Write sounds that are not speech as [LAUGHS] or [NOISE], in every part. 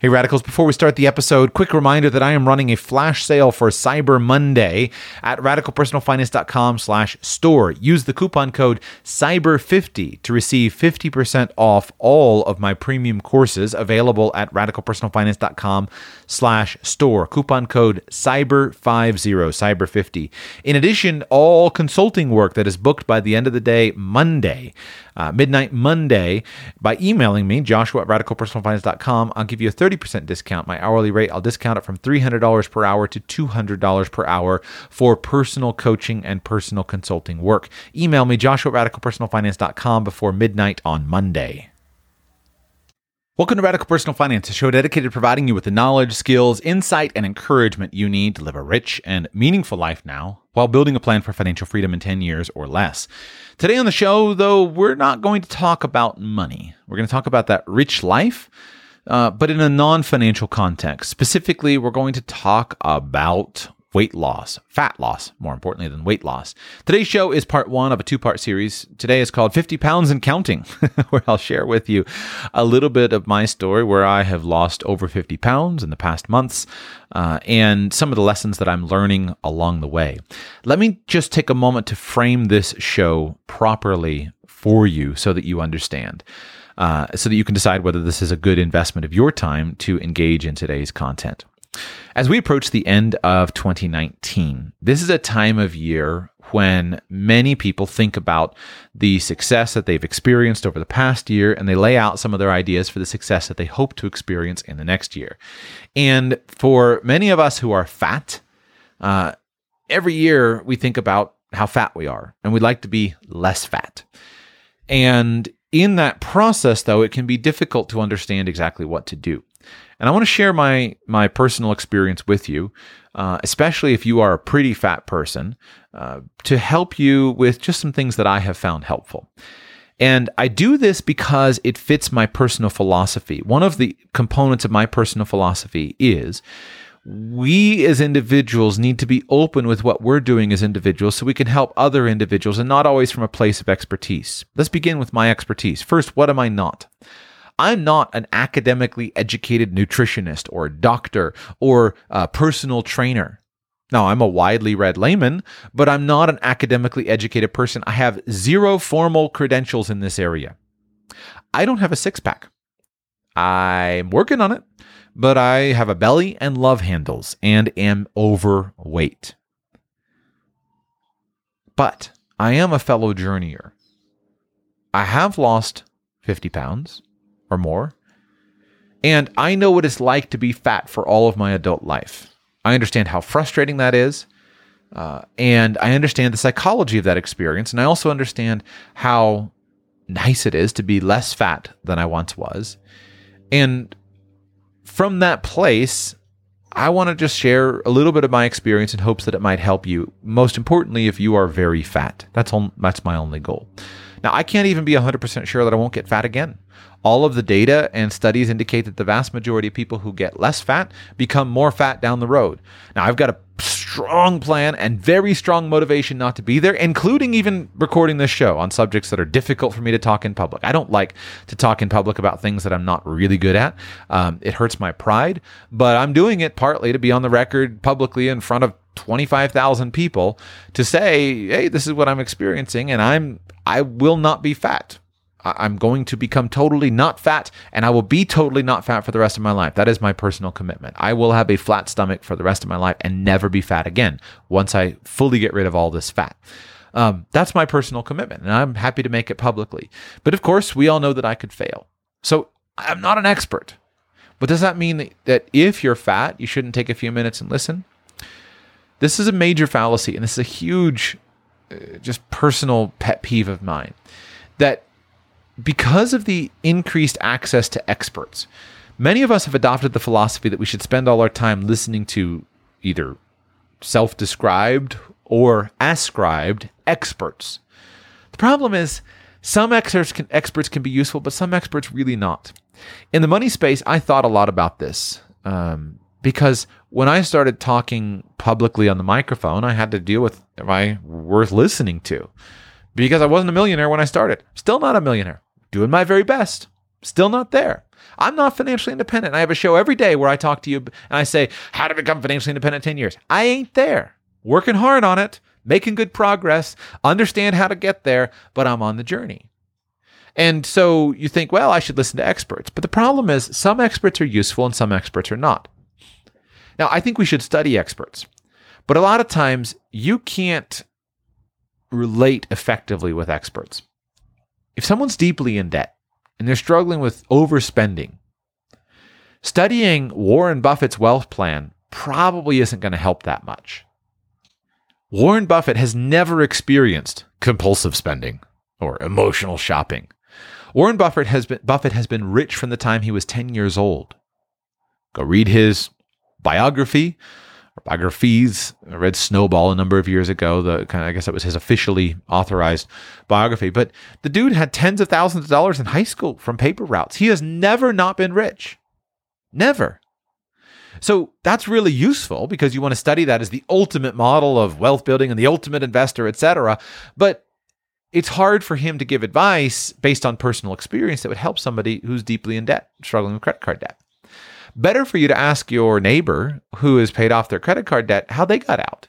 Hey Radicals, before we start the episode, quick reminder that I am running a flash sale for Cyber Monday at radicalpersonalfinance.com slash store. Use the coupon code CYBER50 to receive 50% off all of my premium courses available at radicalpersonalfinance.com slash store. Coupon code CYBER50, CYBER50. In addition, all consulting work that is booked by the end of the day Monday uh, midnight Monday by emailing me, joshua at radicalpersonalfinance.com. I'll give you a 30% discount. My hourly rate, I'll discount it from $300 per hour to $200 per hour for personal coaching and personal consulting work. Email me, joshua at radicalpersonalfinance.com before midnight on Monday. Welcome to Radical Personal Finance, a show dedicated to providing you with the knowledge, skills, insight, and encouragement you need to live a rich and meaningful life now while building a plan for financial freedom in 10 years or less. Today on the show, though, we're not going to talk about money. We're going to talk about that rich life, uh, but in a non financial context. Specifically, we're going to talk about weight loss, fat loss, more importantly than weight loss. Today's show is part one of a two part series. Today is called 50 Pounds and Counting, [LAUGHS] where I'll share with you a little bit of my story where I have lost over 50 pounds in the past months uh, and some of the lessons that I'm learning along the way. Let me just take a moment to frame this show properly for you so that you understand. Uh, so that you can decide whether this is a good investment of your time to engage in today's content. As we approach the end of 2019, this is a time of year when many people think about the success that they've experienced over the past year and they lay out some of their ideas for the success that they hope to experience in the next year. And for many of us who are fat, uh, every year we think about how fat we are and we'd like to be less fat. And in that process, though, it can be difficult to understand exactly what to do. And I want to share my my personal experience with you, uh, especially if you are a pretty fat person, uh, to help you with just some things that I have found helpful. And I do this because it fits my personal philosophy. One of the components of my personal philosophy is we as individuals need to be open with what we're doing as individuals so we can help other individuals and not always from a place of expertise. Let's begin with my expertise. First, what am I not? I'm not an academically educated nutritionist or doctor or personal trainer. Now, I'm a widely read layman, but I'm not an academically educated person. I have zero formal credentials in this area. I don't have a six pack. I'm working on it, but I have a belly and love handles and am overweight. But I am a fellow journeyer. I have lost 50 pounds or more. And I know what it's like to be fat for all of my adult life. I understand how frustrating that is. Uh, and I understand the psychology of that experience. And I also understand how nice it is to be less fat than I once was. And from that place, I want to just share a little bit of my experience in hopes that it might help you. Most importantly, if you are very fat, that's on, that's my only goal. Now, I can't even be 100% sure that I won't get fat again. All of the data and studies indicate that the vast majority of people who get less fat become more fat down the road. Now, I've got a strong plan and very strong motivation not to be there, including even recording this show on subjects that are difficult for me to talk in public. I don't like to talk in public about things that I'm not really good at. Um, it hurts my pride, but I'm doing it partly to be on the record publicly in front of 25,000 people to say, "Hey, this is what I'm experiencing and I'm I will not be fat. I'm going to become totally not fat and I will be totally not fat for the rest of my life. That is my personal commitment. I will have a flat stomach for the rest of my life and never be fat again once I fully get rid of all this fat. Um, that's my personal commitment and I'm happy to make it publicly. But of course, we all know that I could fail. So I'm not an expert. But does that mean that if you're fat, you shouldn't take a few minutes and listen? This is a major fallacy, and this is a huge, uh, just personal pet peeve of mine. That because of the increased access to experts, Many of us have adopted the philosophy that we should spend all our time listening to either self described or ascribed experts. The problem is, some experts can, experts can be useful, but some experts really not. In the money space, I thought a lot about this um, because when I started talking publicly on the microphone, I had to deal with am I worth listening to? Because I wasn't a millionaire when I started. Still not a millionaire. Doing my very best. Still not there. I'm not financially independent. I have a show every day where I talk to you and I say, How to become financially independent in 10 years. I ain't there. Working hard on it, making good progress, understand how to get there, but I'm on the journey. And so you think, well, I should listen to experts. But the problem is, some experts are useful and some experts are not. Now, I think we should study experts, but a lot of times you can't relate effectively with experts. If someone's deeply in debt and they're struggling with overspending, studying Warren Buffett's wealth plan probably isn't going to help that much. Warren Buffett has never experienced compulsive spending or emotional shopping. Warren Buffett has been Buffett has been rich from the time he was 10 years old. Go read his biography biographies. I read Snowball a number of years ago. The kind of, I guess that was his officially authorized biography. But the dude had tens of thousands of dollars in high school from paper routes. He has never not been rich. Never. So that's really useful because you want to study that as the ultimate model of wealth building and the ultimate investor, etc. But it's hard for him to give advice based on personal experience that would help somebody who's deeply in debt, struggling with credit card debt. Better for you to ask your neighbor who has paid off their credit card debt how they got out.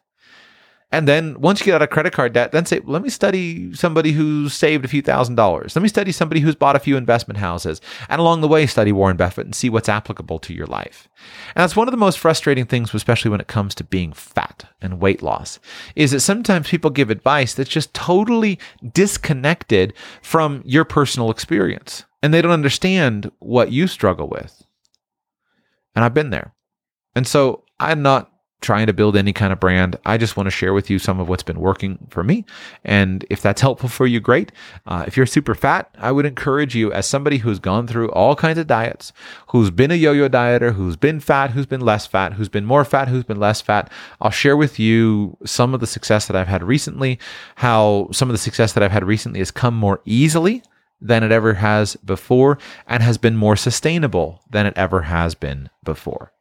And then once you get out of credit card debt, then say, let me study somebody who's saved a few thousand dollars. Let me study somebody who's bought a few investment houses. And along the way, study Warren Buffett and see what's applicable to your life. And that's one of the most frustrating things, especially when it comes to being fat and weight loss, is that sometimes people give advice that's just totally disconnected from your personal experience. And they don't understand what you struggle with. And I've been there. And so I'm not trying to build any kind of brand. I just want to share with you some of what's been working for me. And if that's helpful for you, great. Uh, if you're super fat, I would encourage you, as somebody who's gone through all kinds of diets, who's been a yo yo dieter, who's been fat, who's been less fat, who's been more fat, who's been less fat, I'll share with you some of the success that I've had recently, how some of the success that I've had recently has come more easily than it ever has before and has been more sustainable than it ever has been before.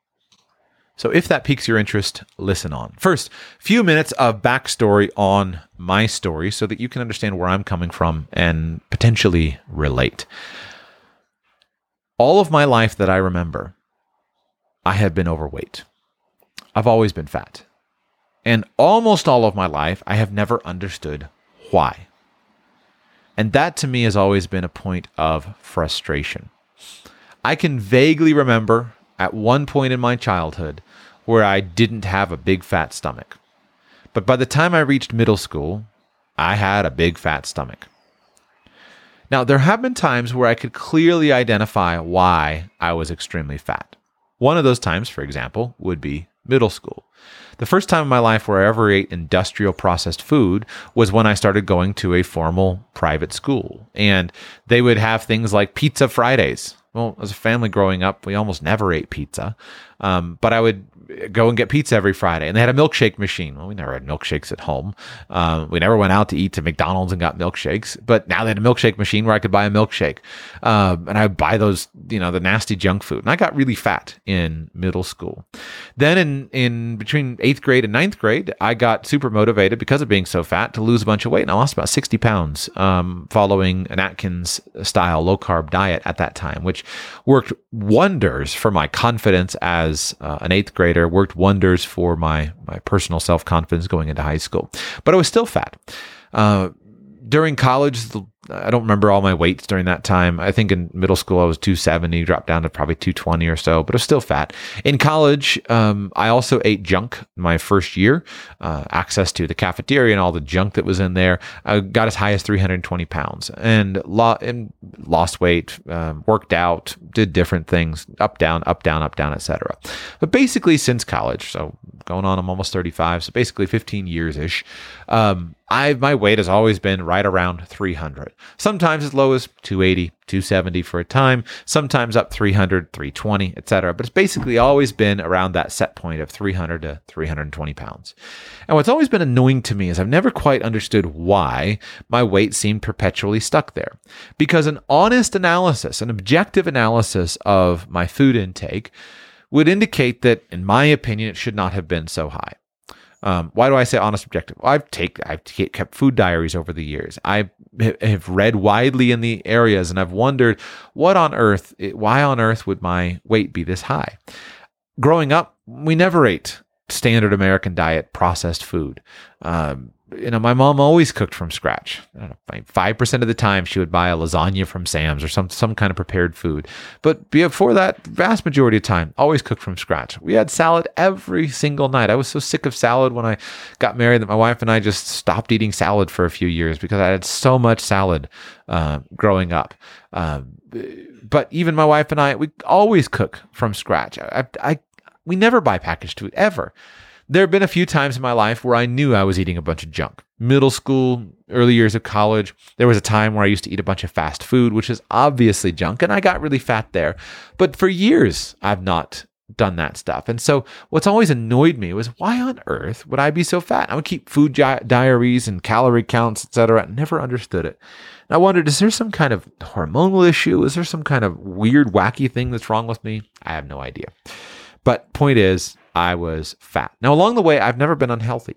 So if that piques your interest, listen on. First, few minutes of backstory on my story so that you can understand where I'm coming from and potentially relate. All of my life that I remember, I have been overweight. I've always been fat. And almost all of my life, I have never understood why. And that to me has always been a point of frustration. I can vaguely remember at one point in my childhood where I didn't have a big fat stomach. But by the time I reached middle school, I had a big fat stomach. Now, there have been times where I could clearly identify why I was extremely fat. One of those times, for example, would be middle school. The first time in my life where I ever ate industrial processed food was when I started going to a formal private school. And they would have things like pizza Fridays. Well, as a family growing up, we almost never ate pizza. Um, but I would go and get pizza every Friday. And they had a milkshake machine. Well, we never had milkshakes at home. Um, we never went out to eat to McDonald's and got milkshakes. But now they had a milkshake machine where I could buy a milkshake. Um, and I would buy those, you know, the nasty junk food. And I got really fat in middle school. Then in, in between eighth grade and ninth grade, I got super motivated because of being so fat to lose a bunch of weight. And I lost about 60 pounds um, following an Atkins style low carb diet at that time, which worked wonders for my confidence as uh, an eighth grader worked wonders for my my personal self confidence going into high school. But I was still fat. Uh, during college, I don't remember all my weights during that time. I think in middle school I was 270, dropped down to probably 220 or so, but I was still fat. In college, um, I also ate junk my first year, uh, access to the cafeteria and all the junk that was in there. I got as high as 320 pounds and, lo- and lost weight, um, worked out, did different things, up, down, up, down, up, down, etc. But basically, since college, so going on, I'm almost 35, so basically 15 years ish. Um, I my weight has always been right around 300. Sometimes as low as 280, 270 for a time, sometimes up 300, 320, etc. But it's basically always been around that set point of 300 to 320 pounds. And what's always been annoying to me is I've never quite understood why my weight seemed perpetually stuck there. Because an honest analysis, an objective analysis of my food intake would indicate that, in my opinion, it should not have been so high. Um, why do I say honest objective? Well, I've take I've kept food diaries over the years. I have read widely in the areas, and I've wondered what on earth, why on earth would my weight be this high? Growing up, we never ate standard American diet processed food. Um, you know, my mom always cooked from scratch. Five percent of the time, she would buy a lasagna from Sam's or some some kind of prepared food. But before that, vast majority of time, always cooked from scratch. We had salad every single night. I was so sick of salad when I got married that my wife and I just stopped eating salad for a few years because I had so much salad uh, growing up. Um, but even my wife and I, we always cook from scratch. I, I we never buy packaged food ever. There have been a few times in my life where I knew I was eating a bunch of junk. Middle school, early years of college, there was a time where I used to eat a bunch of fast food, which is obviously junk, and I got really fat there. But for years, I've not done that stuff. And so what's always annoyed me was why on earth would I be so fat? I would keep food di- diaries and calorie counts, etc. Never understood it. And I wondered, is there some kind of hormonal issue? Is there some kind of weird, wacky thing that's wrong with me? I have no idea. But point is, I was fat. Now, along the way, I've never been unhealthy,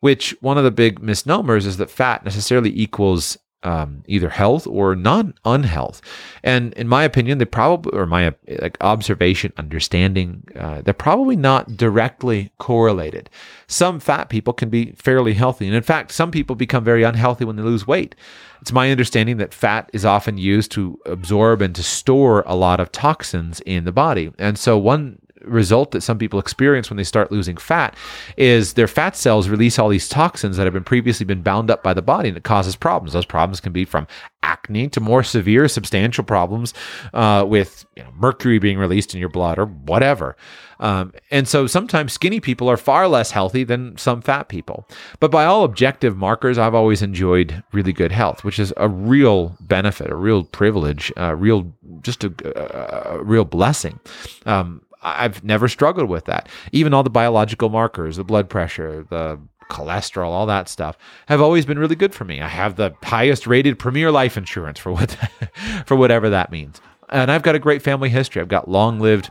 which one of the big misnomers is that fat necessarily equals um, either health or non unhealth. And in my opinion, they probably, or my like observation, understanding, uh, they're probably not directly correlated. Some fat people can be fairly healthy, and in fact, some people become very unhealthy when they lose weight. It's my understanding that fat is often used to absorb and to store a lot of toxins in the body. And so, one result that some people experience when they start losing fat is their fat cells release all these toxins that have been previously been bound up by the body and it causes problems. Those problems can be from acne to more severe substantial problems uh, with you know, mercury being released in your blood or whatever. Um, and so sometimes skinny people are far less healthy than some fat people. But by all objective markers i've always enjoyed really good health which is a real benefit a real privilege a real just a, a, real blessing. Um, I've never struggled with that. Even all the biological markers, the blood pressure, the cholesterol, all that stuff have always been really good for me. I have the highest rated premier life insurance for what [LAUGHS] for whatever that means. And I've got a great family history. I've got long lived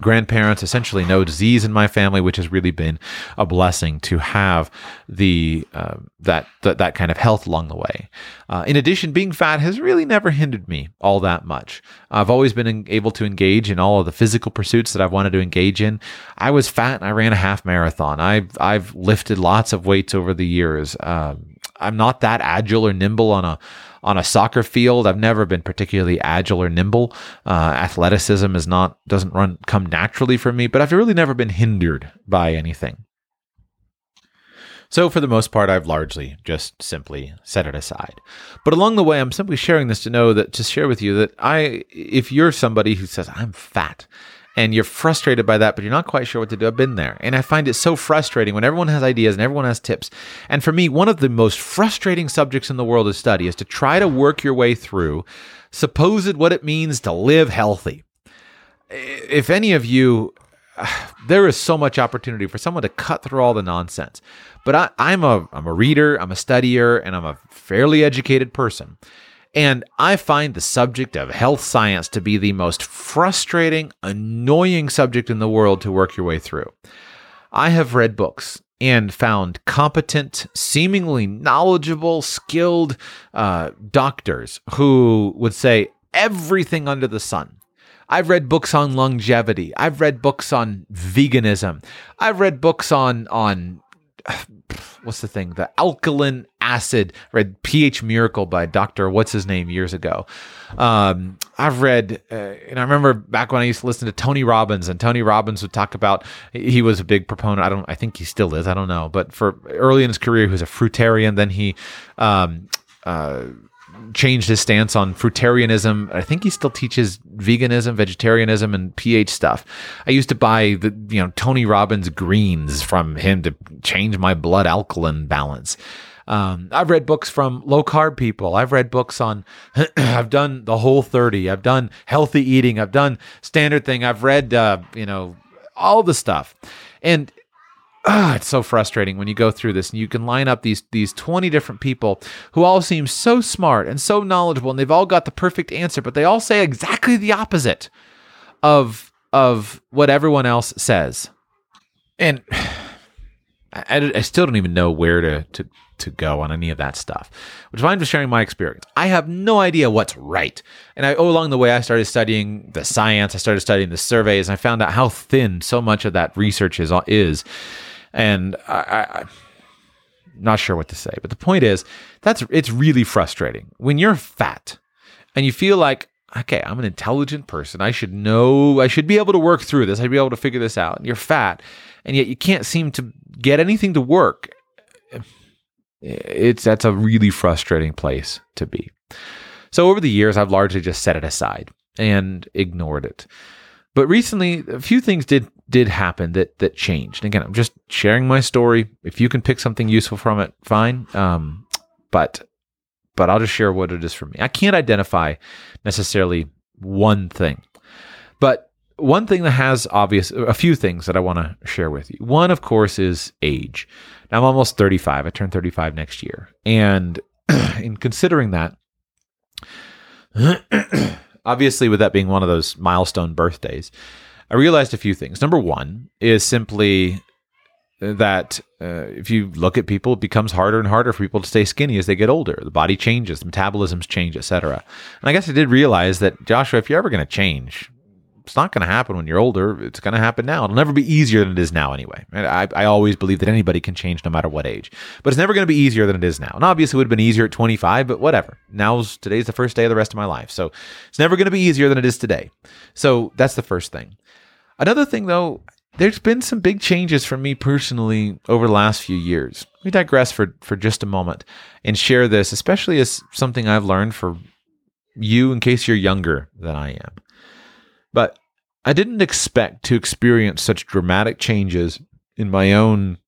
grandparents, essentially no disease in my family, which has really been a blessing to have the uh, that, that that kind of health along the way. Uh, in addition, being fat has really never hindered me all that much. I've always been able to engage in all of the physical pursuits that I've wanted to engage in. I was fat and I ran a half marathon. I've I've lifted lots of weights over the years. Um, I'm not that agile or nimble on a on a soccer field. I've never been particularly agile or nimble. Uh, athleticism is not doesn't run come naturally for me, but I've really never been hindered by anything. So, for the most part, I've largely just simply set it aside. But along the way, I'm simply sharing this to know that, to share with you that I, if you're somebody who says, I'm fat, and you're frustrated by that, but you're not quite sure what to do. I've been there. And I find it so frustrating when everyone has ideas and everyone has tips. And for me, one of the most frustrating subjects in the world to study is to try to work your way through supposed what it means to live healthy. If any of you, [SIGHS] there is so much opportunity for someone to cut through all the nonsense. But I, I'm a I'm a reader, I'm a studier, and I'm a fairly educated person. And I find the subject of health science to be the most frustrating, annoying subject in the world to work your way through. I have read books and found competent, seemingly knowledgeable, skilled uh, doctors who would say everything under the sun. I've read books on longevity. I've read books on veganism. I've read books on on what's the thing? The alkaline acid. Read pH Miracle by Doctor what's his name years ago. Um, I've read, uh, and I remember back when I used to listen to Tony Robbins, and Tony Robbins would talk about. He was a big proponent. I don't. I think he still is. I don't know. But for early in his career, he was a fruitarian. Then he. Um, uh, changed his stance on fruitarianism. I think he still teaches veganism, vegetarianism, and pH stuff. I used to buy the you know Tony Robbins greens from him to change my blood alkaline balance. Um, I've read books from low carb people. I've read books on, [CLEARS THROAT] I've done the whole 30. I've done healthy eating. I've done standard thing. I've read, uh, you know, all the stuff. And ah, it's so frustrating when you go through this and you can line up these these 20 different people who all seem so smart and so knowledgeable and they've all got the perfect answer, but they all say exactly the opposite of of what everyone else says. And [SIGHS] I, I still don't even know where to, to to go on any of that stuff, which is why I'm just sharing my experience. I have no idea what's right. And I, oh, along the way, I started studying the science, I started studying the surveys, and I found out how thin so much of that research is. is. And I, I, I'm not sure what to say. But the point is, that's it's really frustrating when you're fat and you feel like, okay, I'm an intelligent person. I should know, I should be able to work through this. I'd be able to figure this out. And you're fat, and yet you can't seem to get anything to work it's that's a really frustrating place to be. So over the years, I've largely just set it aside and ignored it. But recently, a few things did did happen that that changed. Again, I'm just sharing my story. If you can pick something useful from it, fine. Um, but but I'll just share what it is for me. I can't identify necessarily one thing, but one thing that has obvious a few things that I want to share with you. One, of course, is age. Now, I'm almost 35. I turn 35 next year. And [CLEARS THROAT] in considering that, [CLEARS THROAT] obviously, with that being one of those milestone birthdays, I realized a few things. Number one is simply that uh, if you look at people, it becomes harder and harder for people to stay skinny as they get older. The body changes, the metabolisms change, etc. And I guess I did realize that Joshua, if you're ever going to change, it's not going to happen when you're older. It's going to happen now. It'll never be easier than it is now, anyway. I, I always believe that anybody can change no matter what age, but it's never going to be easier than it is now. And obviously, it would have been easier at 25, but whatever. Now's today's the first day of the rest of my life, so it's never going to be easier than it is today. So that's the first thing. Another thing, though, there's been some big changes for me personally over the last few years. We digress for for just a moment and share this, especially as something I've learned for you in case you're younger than I am. But I didn't expect to experience such dramatic changes in my own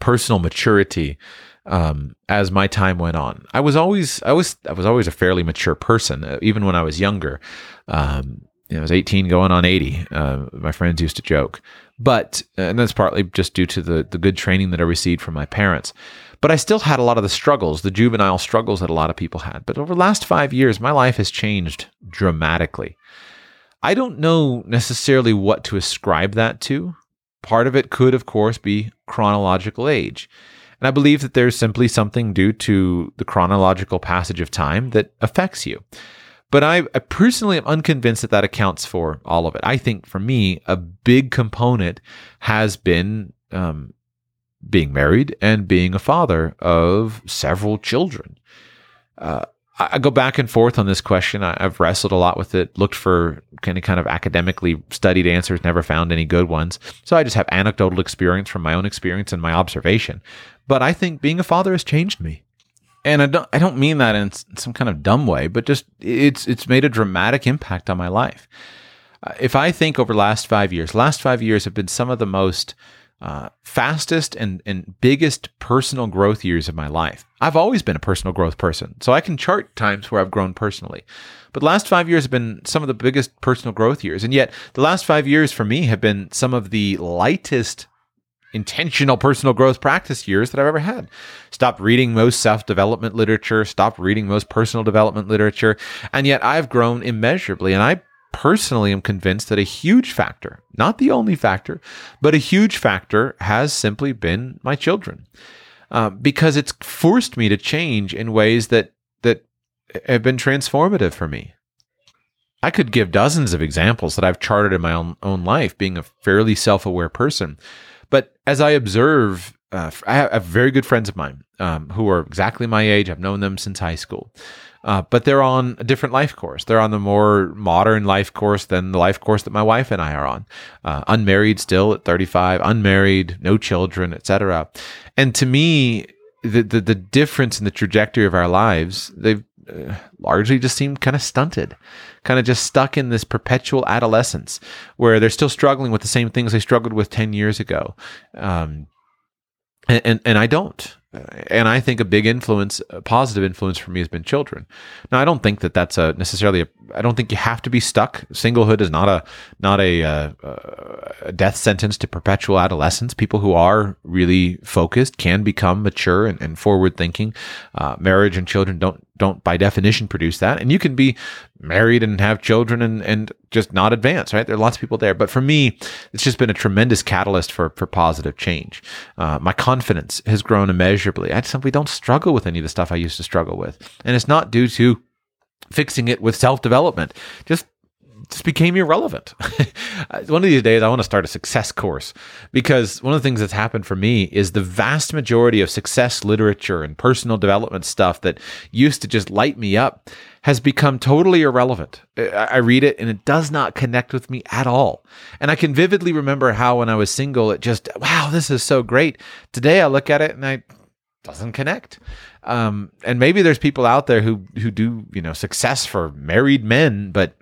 personal maturity um, as my time went on. I was always I was I was always a fairly mature person, uh, even when I was younger. Um, you know, I was 18 going on 80. Uh, my friends used to joke, but and that's partly just due to the the good training that I received from my parents. But I still had a lot of the struggles, the juvenile struggles that a lot of people had. But over the last five years, my life has changed dramatically. I don't know necessarily what to ascribe that to. Part of it could, of course, be chronological age. And I believe that there's simply something due to the chronological passage of time that affects you. But I, I, personally am unconvinced that that accounts for all of it. I think for me, a big component has been um, being married and being a father of several children. Uh, I go back and forth on this question. I, have wrestled a lot with it, looked for kind of kind of academically studied answers, never found any good ones. So I just have anecdotal experience from my own experience and my observation. But I think being a father has changed me. And I don't I don't mean that in some kind of dumb way, but just it's it's made a dramatic impact on my life. Uh, if I think over the last 5 years, last 5 years have been some of the most uh, fastest and, and biggest personal growth years of my life. I've always been a personal growth person, so I can chart times where I've grown personally. But the last five years have been some of the biggest personal growth years. And yet, the last five years for me have been some of the lightest intentional personal growth practice years that I've ever had. Stopped reading most self development literature, stopped reading most personal development literature, and yet I've grown immeasurably. And I personally am convinced that a huge factor, not the only factor, but a huge factor has simply been my children. Uh, because it's forced me to change in ways that that have been transformative for me. I could give dozens of examples that I've charted in my own, own life, being a fairly self aware person. But as I observe, uh, I have very good friends of mine um, who are exactly my age. I've known them since high school. Uh, but they're on a different life course. They're on the more modern life course than the life course that my wife and I are on. Uh, unmarried still at 35, unmarried, no children, etc. And to me, the, the, the difference in the trajectory of our lives, they've uh, largely just seemed kind of stunted, kind of just stuck in this perpetual adolescence where they're still struggling with the same things they struggled with 10 years ago. Um, and, and, and I don't. And I think a big influence, a positive influence for me has been children. Now, I don't think that that's a necessarily. A, I don't think you have to be stuck. Singlehood is not a not a, uh, a death sentence to perpetual adolescence. People who are really focused can become mature and, and forward thinking. Uh, marriage and children don't don't by definition produce that. And you can be married and have children and, and just not advance, right? There are lots of people there. But for me, it's just been a tremendous catalyst for, for positive change. Uh, my confidence has grown immeasurably. I simply don't struggle with any of the stuff I used to struggle with. And it's not due to fixing it with self development. Just just became irrelevant. [LAUGHS] one of these days, I want to start a success course because one of the things that's happened for me is the vast majority of success literature and personal development stuff that used to just light me up has become totally irrelevant. I read it and it does not connect with me at all. And I can vividly remember how when I was single, it just, wow, this is so great. Today I look at it and I, doesn't connect. Um, and maybe there's people out there who who do you know success for married men, but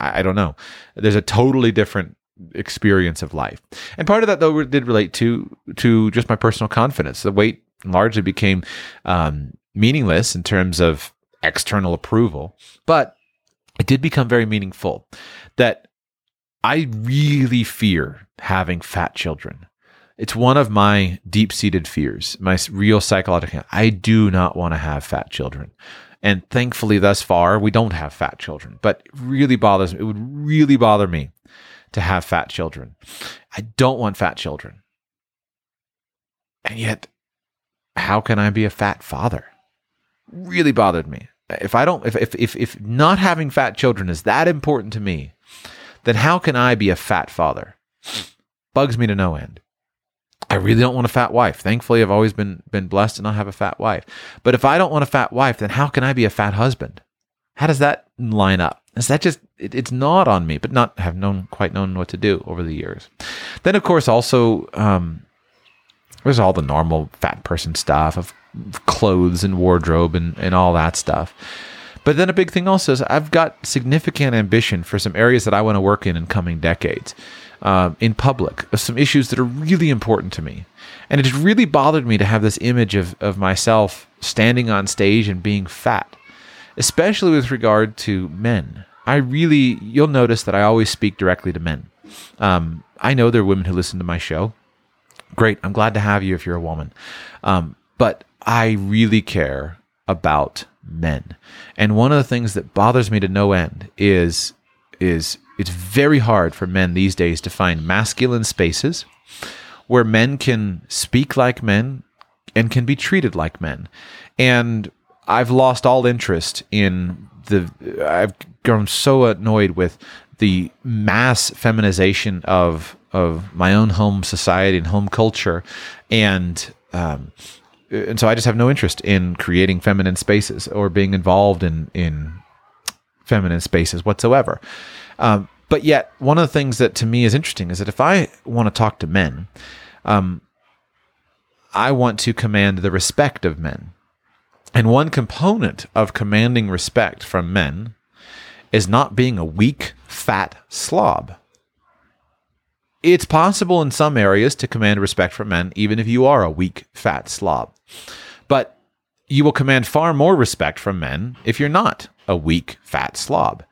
I, I don't know. There's a totally different experience of life. And part of that though did relate to to just my personal confidence. The weight largely became um, meaningless in terms of external approval, but it did become very meaningful. That I really fear having fat children. It's one of my deep seated fears, my real psychological. I do not want to have fat children. And thankfully, thus far, we don't have fat children. But it really bothers me. It would really bother me to have fat children. I don't want fat children. And yet, how can I be a fat father? Really bothered me. If I don't, if, if, if, if not having fat children is that important to me, then how can I be a fat father? Bugs me to no end. I really don't want a fat wife. Thankfully, I've always been been blessed and I have a fat wife. But if I don't want a fat wife, then how can I be a fat husband? How does that line up? Is that just it, it's not on me, but not have known quite known what to do over the years. Then, of course, also um, there's all the normal fat person stuff of clothes and wardrobe and, and all that stuff. But then a big thing also is I've got significant ambition for some areas that I want to work in in coming decades uh, in public some issues that are really important to me. And it really bothered me to have this image of, of myself standing on stage and being fat, especially with regard to men. I really, you'll notice that I always speak directly to men. Um, I know there are women who listen to my show. Great. I'm glad to have you if you're a woman. Um, but I really care about men. And one of the things that bothers me to no end is is it's very hard for men these days to find masculine spaces where men can speak like men and can be treated like men. And I've lost all interest in the I've grown so annoyed with the mass feminization of of my own home society and home culture and um, and so I just have no interest in creating feminine spaces or being involved in in feminine spaces whatsoever. Um, but yet, one of the things that to me is interesting is that if I want to talk to men, um, I want to command the respect of men. And one component of commanding respect from men is not being a weak, fat slob. It's possible in some areas to command respect from men, even if you are a weak, fat slob. But you will command far more respect from men if you're not a weak, fat slob.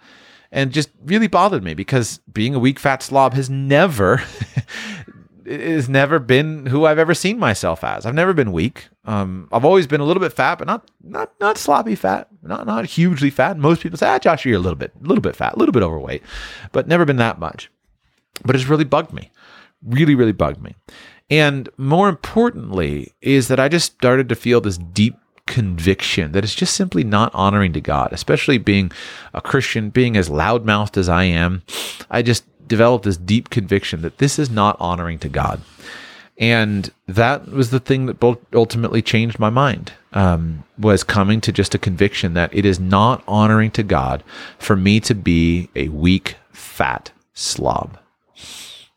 And just really bothered me because being a weak, fat slob has never. [LAUGHS] has never been who I've ever seen myself as. I've never been weak. Um, I've always been a little bit fat, but not not not sloppy fat, not not hugely fat. Most people say, "Ah, Josh, you're a little bit, a little bit fat, a little bit overweight," but never been that much but it's really bugged me. Really, really bugged me. And more importantly, is that I just started to feel this deep conviction that it's just simply not honoring to God, especially being a Christian, being as loudmouthed as I am. I just developed this deep conviction that this is not honoring to God. And that was the thing that ultimately changed my mind. Um, was coming to just a conviction that it is not honoring to God for me to be a weak, fat slob.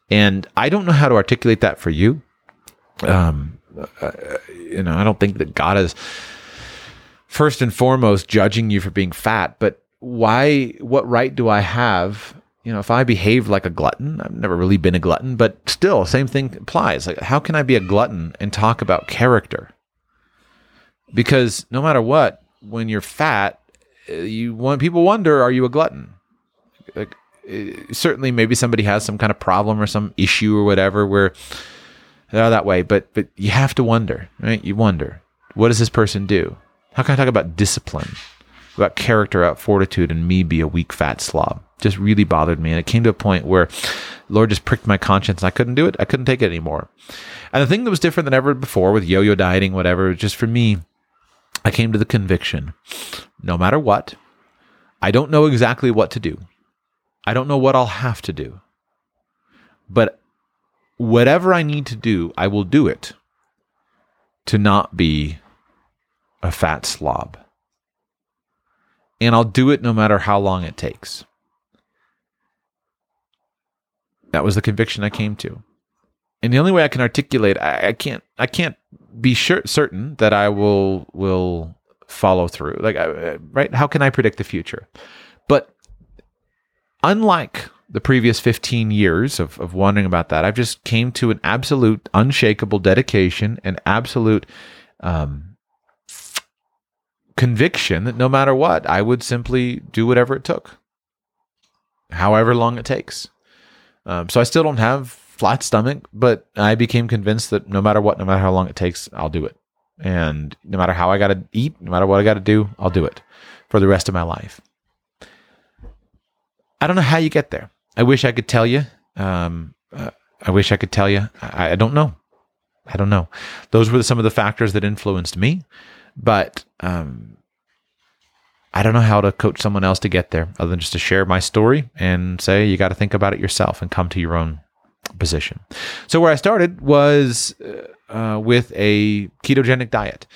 And I don't know how to articulate that for you. Um, uh, you know, I don't think that God is first and foremost judging you for being fat, but why, what right do I have? You know, if I behave like a glutton, I've never really been a glutton, but still, same thing applies. Like, how can I be a glutton and talk about character? because no matter what, when you're fat, uh, you want people wonder, are you a glutton? Like, uh, certainly, maybe somebody has some kind of problem or some issue or whatever where they're that way, but but you have to wonder, right? You wonder, what does this person do? How can I talk about discipline, about character, about fortitude, and me be a weak, fat slob? Just really bothered me, and it came to a point where Lord just pricked my conscience, and I couldn't do it. I couldn't take it anymore. And the thing that was different than ever before with yo-yo dieting, whatever, just for me, I came to the conviction: no matter what, I don't know exactly what to do. I don't know what I'll have to do, but whatever I need to do, I will do it to not be a fat slob. And I'll do it no matter how long it takes. That was the conviction I came to. And the only way I can articulate, I, I can't, I can't be sure, certain that I will will follow through. Like, right? How can I predict the future? But unlike the previous 15 years of, of wondering about that, I've just came to an absolute unshakable dedication and absolute um, conviction that no matter what, I would simply do whatever it took, however long it takes. Um, so I still don't have flat stomach, but I became convinced that no matter what, no matter how long it takes, I'll do it. And no matter how I got to eat, no matter what I got to do, I'll do it for the rest of my life. I don't know how you get there. I wish I could tell you. Um, uh, I wish I could tell you. I, I, don't know. I don't know. Those were some of the factors that influenced me, but um, I don't know how to coach someone else to get there other than just to share my story and say you got to think about it yourself and come to your own position. So where I started was uh, uh, with a ketogenic diet.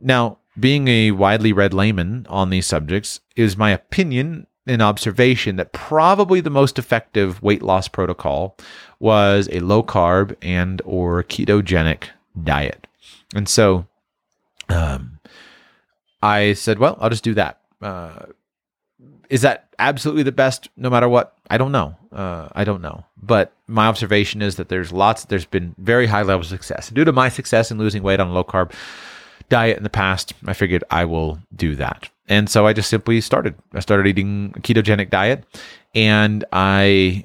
Now, being a widely read layman on these subjects is my opinion an observation that probably the most effective weight loss protocol was a low carb and or ketogenic diet. And so um, I said, well, I'll just do that. Uh, is that absolutely the best no matter what? I don't know. Uh, I don't know. But my observation is that there's lots, there's been very high levels of success. Due to my success in losing weight on a low carb diet in the past, I figured I will do that. And so I just simply started. I started eating a ketogenic diet and I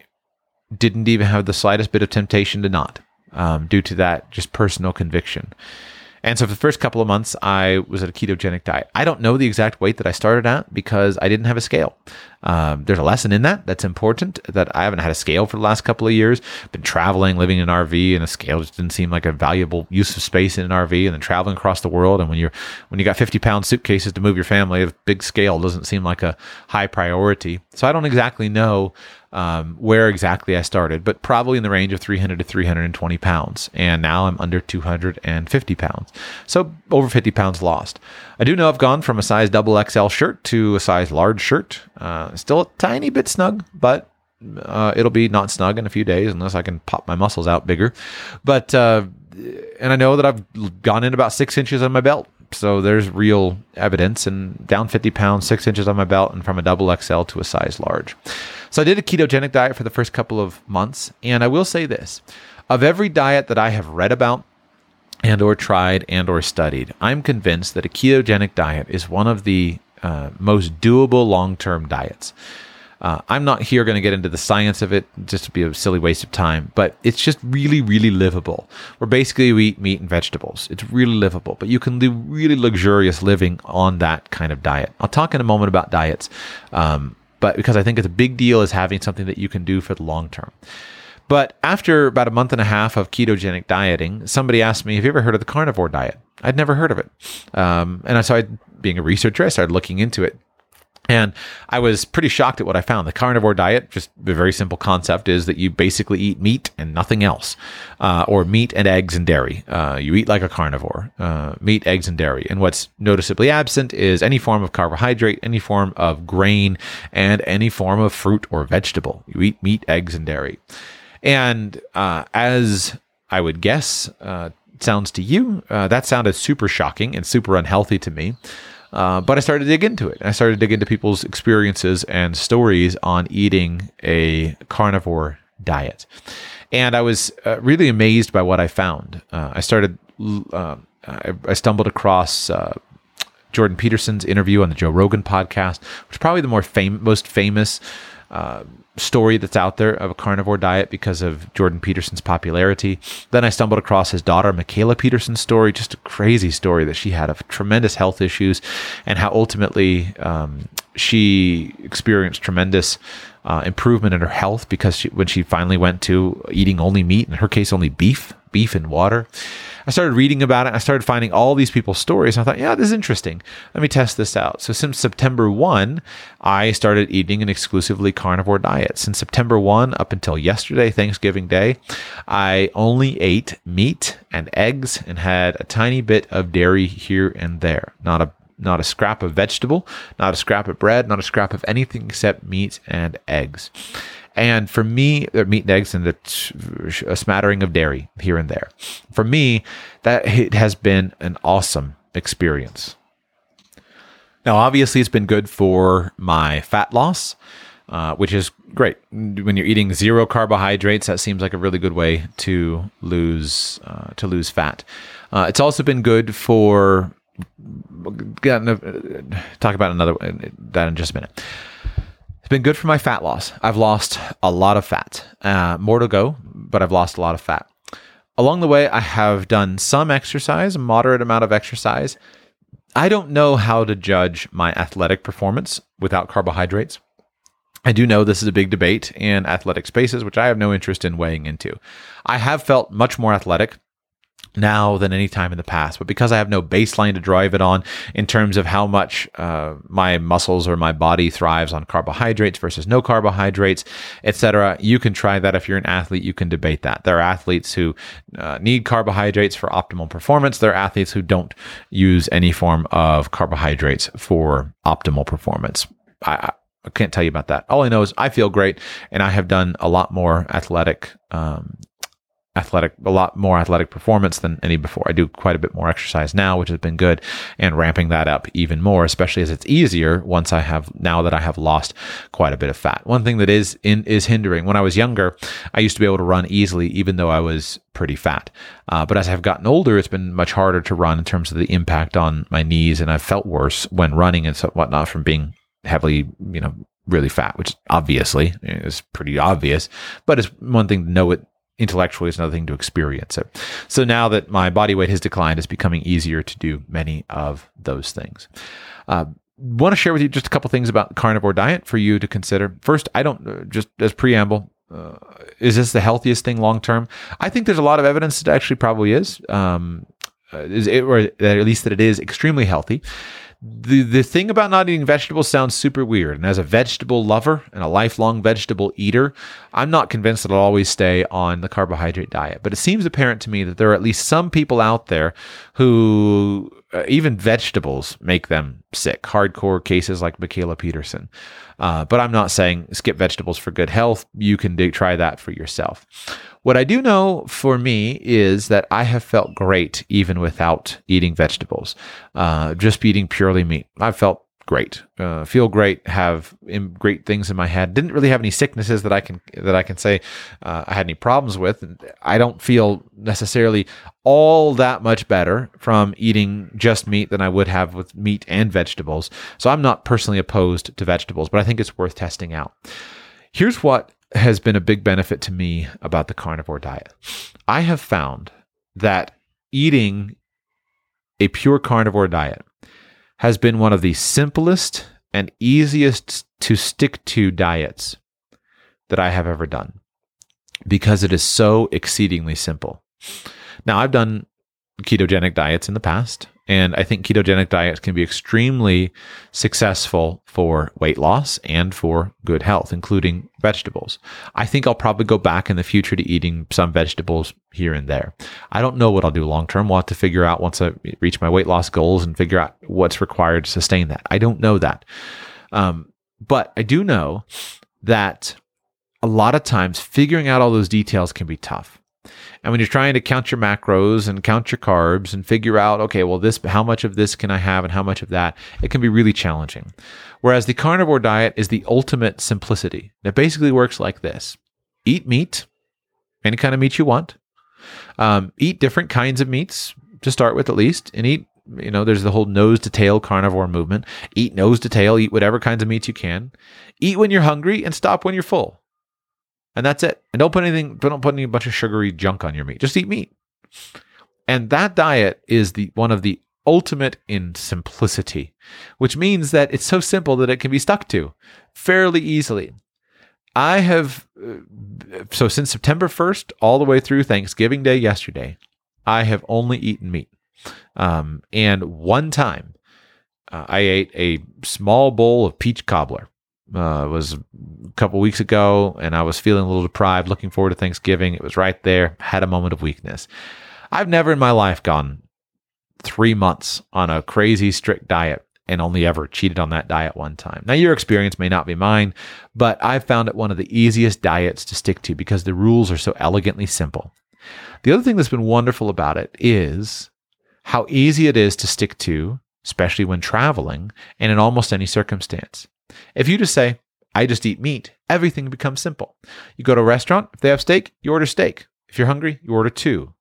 didn't even have the slightest bit of temptation to not um, due to that just personal conviction. And so for the first couple of months, I was at a ketogenic diet. I don't know the exact weight that I started at because I didn't have a scale. Um, there's a lesson in that that's important that I haven't had a scale for the last couple of years. Been traveling, living in an RV, and a scale just didn't seem like a valuable use of space in an RV. And then traveling across the world, and when you're when you got 50 pound suitcases to move your family, a big scale doesn't seem like a high priority. So I don't exactly know um, where exactly I started, but probably in the range of 300 to 320 pounds. And now I'm under 250 pounds. So over 50 pounds lost. I do know I've gone from a size double XL shirt to a size large shirt. Uh, still a tiny bit snug, but uh, it'll be not snug in a few days unless I can pop my muscles out bigger. But, uh, and I know that I've gone in about six inches on my belt. So there's real evidence and down 50 pounds, six inches on my belt, and from a double XL to a size large. So I did a ketogenic diet for the first couple of months, and I will say this: of every diet that I have read about and or tried and or studied, I'm convinced that a ketogenic diet is one of the uh, most doable long-term diets. Uh, I'm not here going to get into the science of it just to be a silly waste of time, but it's just really, really livable. Where basically we eat meat and vegetables. It's really livable, but you can do really luxurious living on that kind of diet. I'll talk in a moment about diets. Um, but because I think it's a big deal is having something that you can do for the long term. But after about a month and a half of ketogenic dieting, somebody asked me, Have you ever heard of the carnivore diet? I'd never heard of it. Um, and I started being a researcher, I started looking into it. And I was pretty shocked at what I found. The carnivore diet, just a very simple concept, is that you basically eat meat and nothing else, uh, or meat and eggs and dairy. Uh, you eat like a carnivore, uh, meat, eggs, and dairy. And what's noticeably absent is any form of carbohydrate, any form of grain, and any form of fruit or vegetable. You eat meat, eggs, and dairy. And uh, as I would guess, uh, sounds to you, uh, that sounded super shocking and super unhealthy to me. Uh, but I started to dig into it. I started to dig into people's experiences and stories on eating a carnivore diet. And I was uh, really amazed by what I found. Uh, I started I, I stumbled across Jordan Peterson's interview on the Joe Rogan podcast, which is probably the more fam- most famous uh, story that's out there of a carnivore diet because of Jordan Peterson's popularity. Then I stumbled across his daughter, Mikhaila Peterson's story, just a crazy story that she had of tremendous health issues and how ultimately um, she experienced tremendous uh, improvement in her health because she, when she finally went to eating only meat, in her case, only beef, beef and water. I started reading about it. I started finding all these people's stories. I thought, yeah, this is interesting. Let me test this out. So since September 1, I started eating an exclusively carnivore diet. Since September 1 up until yesterday, Thanksgiving Day, I only ate meat and eggs and had a tiny bit of dairy here and there. Not a not a scrap of vegetable, not a scrap of bread, not a scrap of anything except meat and eggs. And for me, meat and eggs and a smattering of dairy here and there. For me, that it has been an awesome experience. Now, obviously, it's been good for my fat loss, uh, which is great. When you're eating zero carbohydrates, that seems like a really good way to lose uh, to lose fat. Uh, it's also been good for talk about another that in just a minute. It's been good for my fat loss. I've lost a lot of fat, uh, more to go, but I've lost a lot of fat. Along the way, I have done some exercise, a moderate amount of exercise. I don't know how to judge my athletic performance without carbohydrates. I do know this is a big debate in athletic spaces, which I have no interest in weighing into. I have felt much more athletic now than any time in the past. But because I have no baseline to drive it on in terms of how much uh, my muscles or my body thrives on carbohydrates versus no carbohydrates, etc., you can try that. If you're an athlete, you can debate that. There are athletes who uh, need carbohydrates for optimal performance. There are athletes who don't use any form of carbohydrates for optimal performance. I, I can't tell you about that. All I know is I feel great, and I have done a lot more athletic um, athletic, a lot more athletic performance than any before. I do quite a bit more exercise now, which has been good, and ramping that up even more, especially as it's easier once I have now that I have lost quite a bit of fat. One thing that is in is hindering. When I was younger, I used to be able to run easily, even though I was pretty fat. Uh, but as I've gotten older, it's been much harder to run in terms of the impact on my knees, and I've felt worse when running and so whatnot from being heavily, you know, really fat, which obviously is pretty obvious, but it's one thing to know it intellectually it's another thing to experience it. So now that my body weight has declined it's becoming easier to do many of those things. Uh, want to share with you just a couple things about carnivore diet for you to consider. First i don't uh, just as preamble uh, is this the healthiest thing long term? I think there's a lot of evidence that actually probably is um, uh, is it, or at least that it is extremely healthy the the thing about not eating vegetables sounds super weird. And as a vegetable lover and a lifelong vegetable eater, I'm not convinced that I'll always stay on the carbohydrate diet. But it seems apparent to me that there are at least some people out there who uh, even vegetables make them sick. Hardcore cases like Mikhaila Peterson. Uh, but I'm not saying skip vegetables for good health. You can do, try that for yourself. What I do know for me is that I have felt great even without eating vegetables, uh, just eating purely meat. I've felt great, uh, feel great, have great things in my head. Didn't really have any sicknesses that I can that I can say uh, I had any problems with. I don't feel necessarily all that much better from eating just meat than I would have with meat and vegetables. So I'm not personally opposed to vegetables, but I think it's worth testing out. Here's what has been a big benefit to me about the carnivore diet. I have found that eating a pure carnivore diet has been one of the simplest and easiest to stick to diets that I have ever done because it is so exceedingly simple. Now, I've done ketogenic diets in the past. And I think ketogenic diets can be extremely successful for weight loss and for good health, including vegetables. I think I'll probably go back in the future to eating some vegetables here and there. I don't know what I'll do long term. We'll have to figure out once I reach my weight loss goals and figure out what's required to sustain that. I don't know that. Um, but I do know that a lot of times figuring out all those details can be tough. And when you're trying to count your macros and count your carbs and figure out, okay, well, this, how much of this can I have and how much of that, it can be really challenging. Whereas the carnivore diet is the ultimate simplicity. It basically works like this eat meat, any kind of meat you want, um, eat different kinds of meats, to start with, at least, and eat. You know, there's the whole nose to tail carnivore movement. Eat nose to tail. Eat whatever kinds of meats you can. Eat when you're hungry and stop when you're full. And that's it. And don't put anything. Don't put any bunch of sugary junk on your meat. Just eat meat. And that diet is the one of the ultimate in simplicity, which means that it's so simple that it can be stuck to fairly easily. I have, uh, so since September 1st, all the way through Thanksgiving Day yesterday, I have only eaten meat. Um, and one time uh, I ate a small bowl of peach cobbler. Uh, was a couple weeks ago, and I was feeling a little deprived, looking forward to Thanksgiving. It was right there, had a moment of weakness. I've never in my life gone three months on a crazy strict diet and only ever cheated on that diet one time. Now, your experience may not be mine, but I've found it one of the easiest diets to stick to because the rules are so elegantly simple. The other thing that's been wonderful about it is how easy it is to stick to, especially when traveling and in almost any circumstance. If you just say, I just eat meat, everything becomes simple. You go to a restaurant, if they have steak, you order steak. If you're hungry, you order two.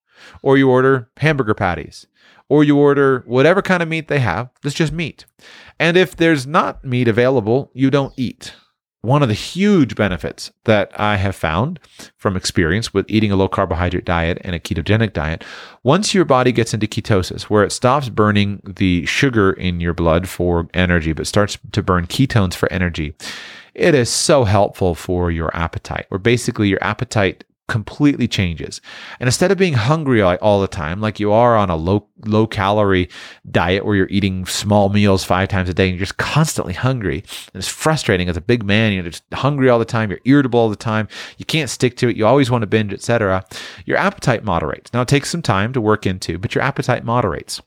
Or you order hamburger patties or you order whatever kind of meat they have. It's just meat. And if there's not meat available, you don't eat. One of the huge benefits that I have found from experience with eating a low carbohydrate diet and a ketogenic diet, once your body gets into ketosis, where it stops burning the sugar in your blood for energy, but starts to burn ketones for energy, it is so helpful for your appetite, where basically your appetite completely changes. And instead of being hungry all the time, like you are on a low low calorie diet where you're eating small meals five times a day and you're just constantly hungry, and it's frustrating as a big man. You're just hungry all the time. You're irritable all the time. You can't stick to it. You always want to binge, etc. Your appetite moderates. Now it takes some time to work into, but your appetite moderates.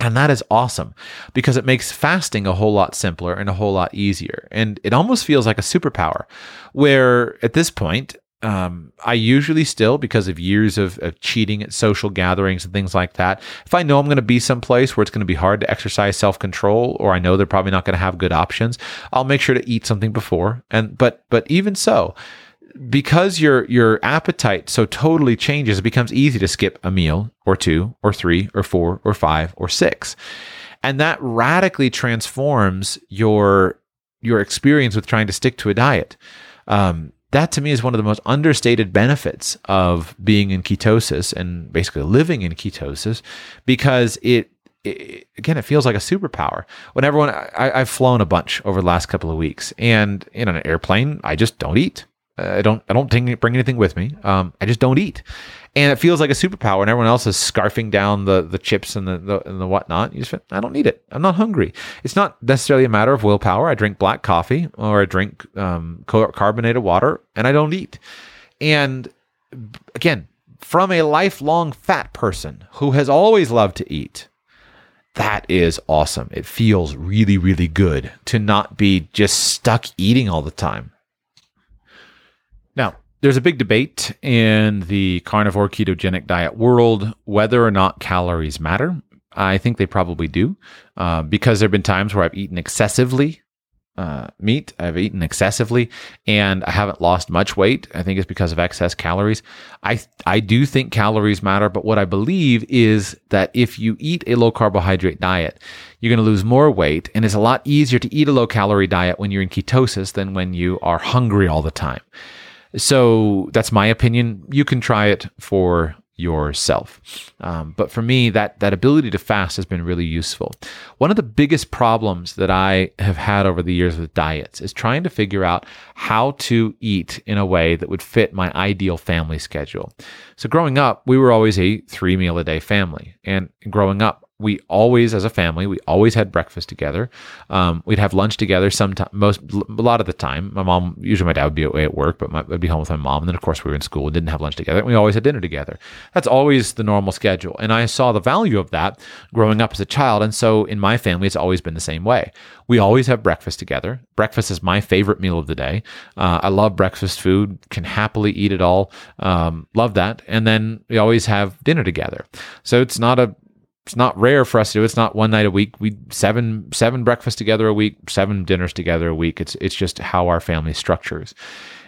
And that is awesome because it makes fasting a whole lot simpler and a whole lot easier. And it almost feels like a superpower where at this point, um, I usually still, because of years of, of, cheating at social gatherings and things like that, if I know I'm going to be someplace where it's going to be hard to exercise self control, or I know they're probably not going to have good options, I'll make sure to eat something before. And but but even so, because your your appetite so totally changes, it becomes easy to skip a meal or two or three or four or five or six, and that radically transforms your your experience with trying to stick to a diet. Um, that to me is one of the most understated benefits of being in ketosis and basically living in ketosis because it, it again it feels like a superpower. When everyone I, i've flown a bunch over the last couple of weeks and in an airplane i just don't eat. I don't I don't bring anything with me. Um, I just don't eat, and it feels like a superpower. And everyone else is scarfing down the the chips and the, the and the whatnot. You just I don't need it. I'm not hungry. It's not necessarily a matter of willpower. I drink black coffee or I drink um, carbonated water, and I don't eat. And again, from a lifelong fat person who has always loved to eat, that is awesome. It feels really really good to not be just stuck eating all the time. There's a big debate in the carnivore ketogenic diet world whether or not calories matter. I think they probably do uh, because there have been times where I've eaten excessively uh, meat. I've eaten excessively and I haven't lost much weight. I think it's because of excess calories. I I do think calories matter, but what I believe is that if you eat a low carbohydrate diet, you're going to lose more weight, and it's a lot easier to eat a low calorie diet when you're in ketosis than when you are hungry all the time. So that's my opinion. You can try it for yourself. Um, but for me, that that ability to fast has been really useful. One of the biggest problems that I have had over the years with diets is trying to figure out how to eat in a way that would fit my ideal family schedule. So growing up, we were always a three meal a day family, and growing up, we always, as a family, we always had breakfast together. Um, we'd have lunch together. Sometimes, most, a lot of the time, my mom, usually my dad would be away at work, but my, I'd be home with my mom. And then, of course, we were in school and didn't have lunch together. And we always had dinner together. That's always the normal schedule. And I saw the value of that growing up as a child. And so, in my family, it's always been the same way. We always have breakfast together. Breakfast is my favorite meal of the day. Uh, I love breakfast food. Can happily eat it all. Um, love that. And then we always have dinner together. So it's not a it's not rare for us to do. It's not one night a week. We seven seven breakfasts together a week, seven dinners together a week. It's it's just how our family structures.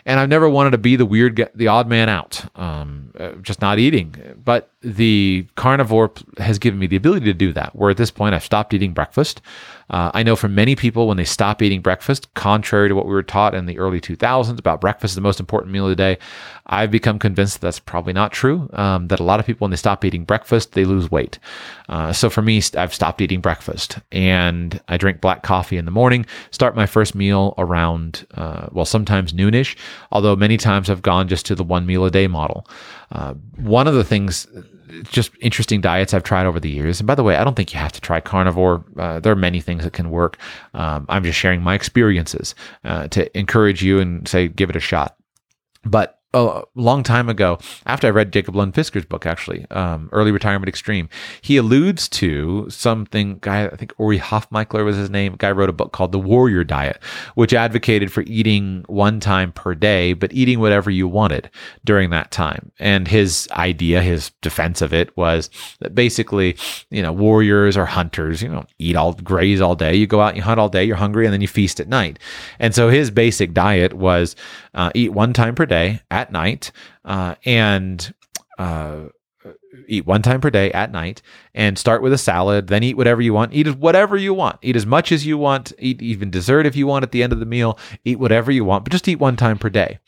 And I've never wanted to be the weird, the odd man out, um, uh, just not eating. But the carnivore has given me the ability to do that. Where at this point, I've stopped eating breakfast. Uh, I know for many people, when they stop eating breakfast, contrary to what we were taught in the early 2000s about breakfast is the most important meal of the day, I've become convinced that that's probably not true. Um, that a lot of people, when they stop eating breakfast, they lose weight. Uh, so for me, I've stopped eating breakfast and I drink black coffee in the morning, start my first meal around, uh, well, sometimes noonish, although many times I've gone just to the one meal a day model. Uh, one of the things just interesting diets I've tried over the years. And by the way, I don't think you have to try carnivore. Uh, there are many things that can work. Um, I'm just sharing my experiences uh, to encourage you and say, give it a shot. But a long time ago, after I read Jacob Lund Fisker's book, actually, um, Early Retirement Extreme, he alludes to something. Guy, I think Ori Hofmekler was his name. Guy wrote a book called The Warrior Diet, which advocated for eating one time per day, but eating whatever you wanted during that time. And his idea, his defense of it, was that basically, you know, warriors or hunters, you know, eat all graze all day. You go out, and you hunt all day, you're hungry, and then you feast at night. And so his basic diet was uh, eat one time per day at night uh, and uh, eat one time per day at night and start with a salad then eat whatever you want. Eat whatever you want. Eat as much as you want. Eat even dessert if you want at the end of the meal. Eat whatever you want but just eat one time per day.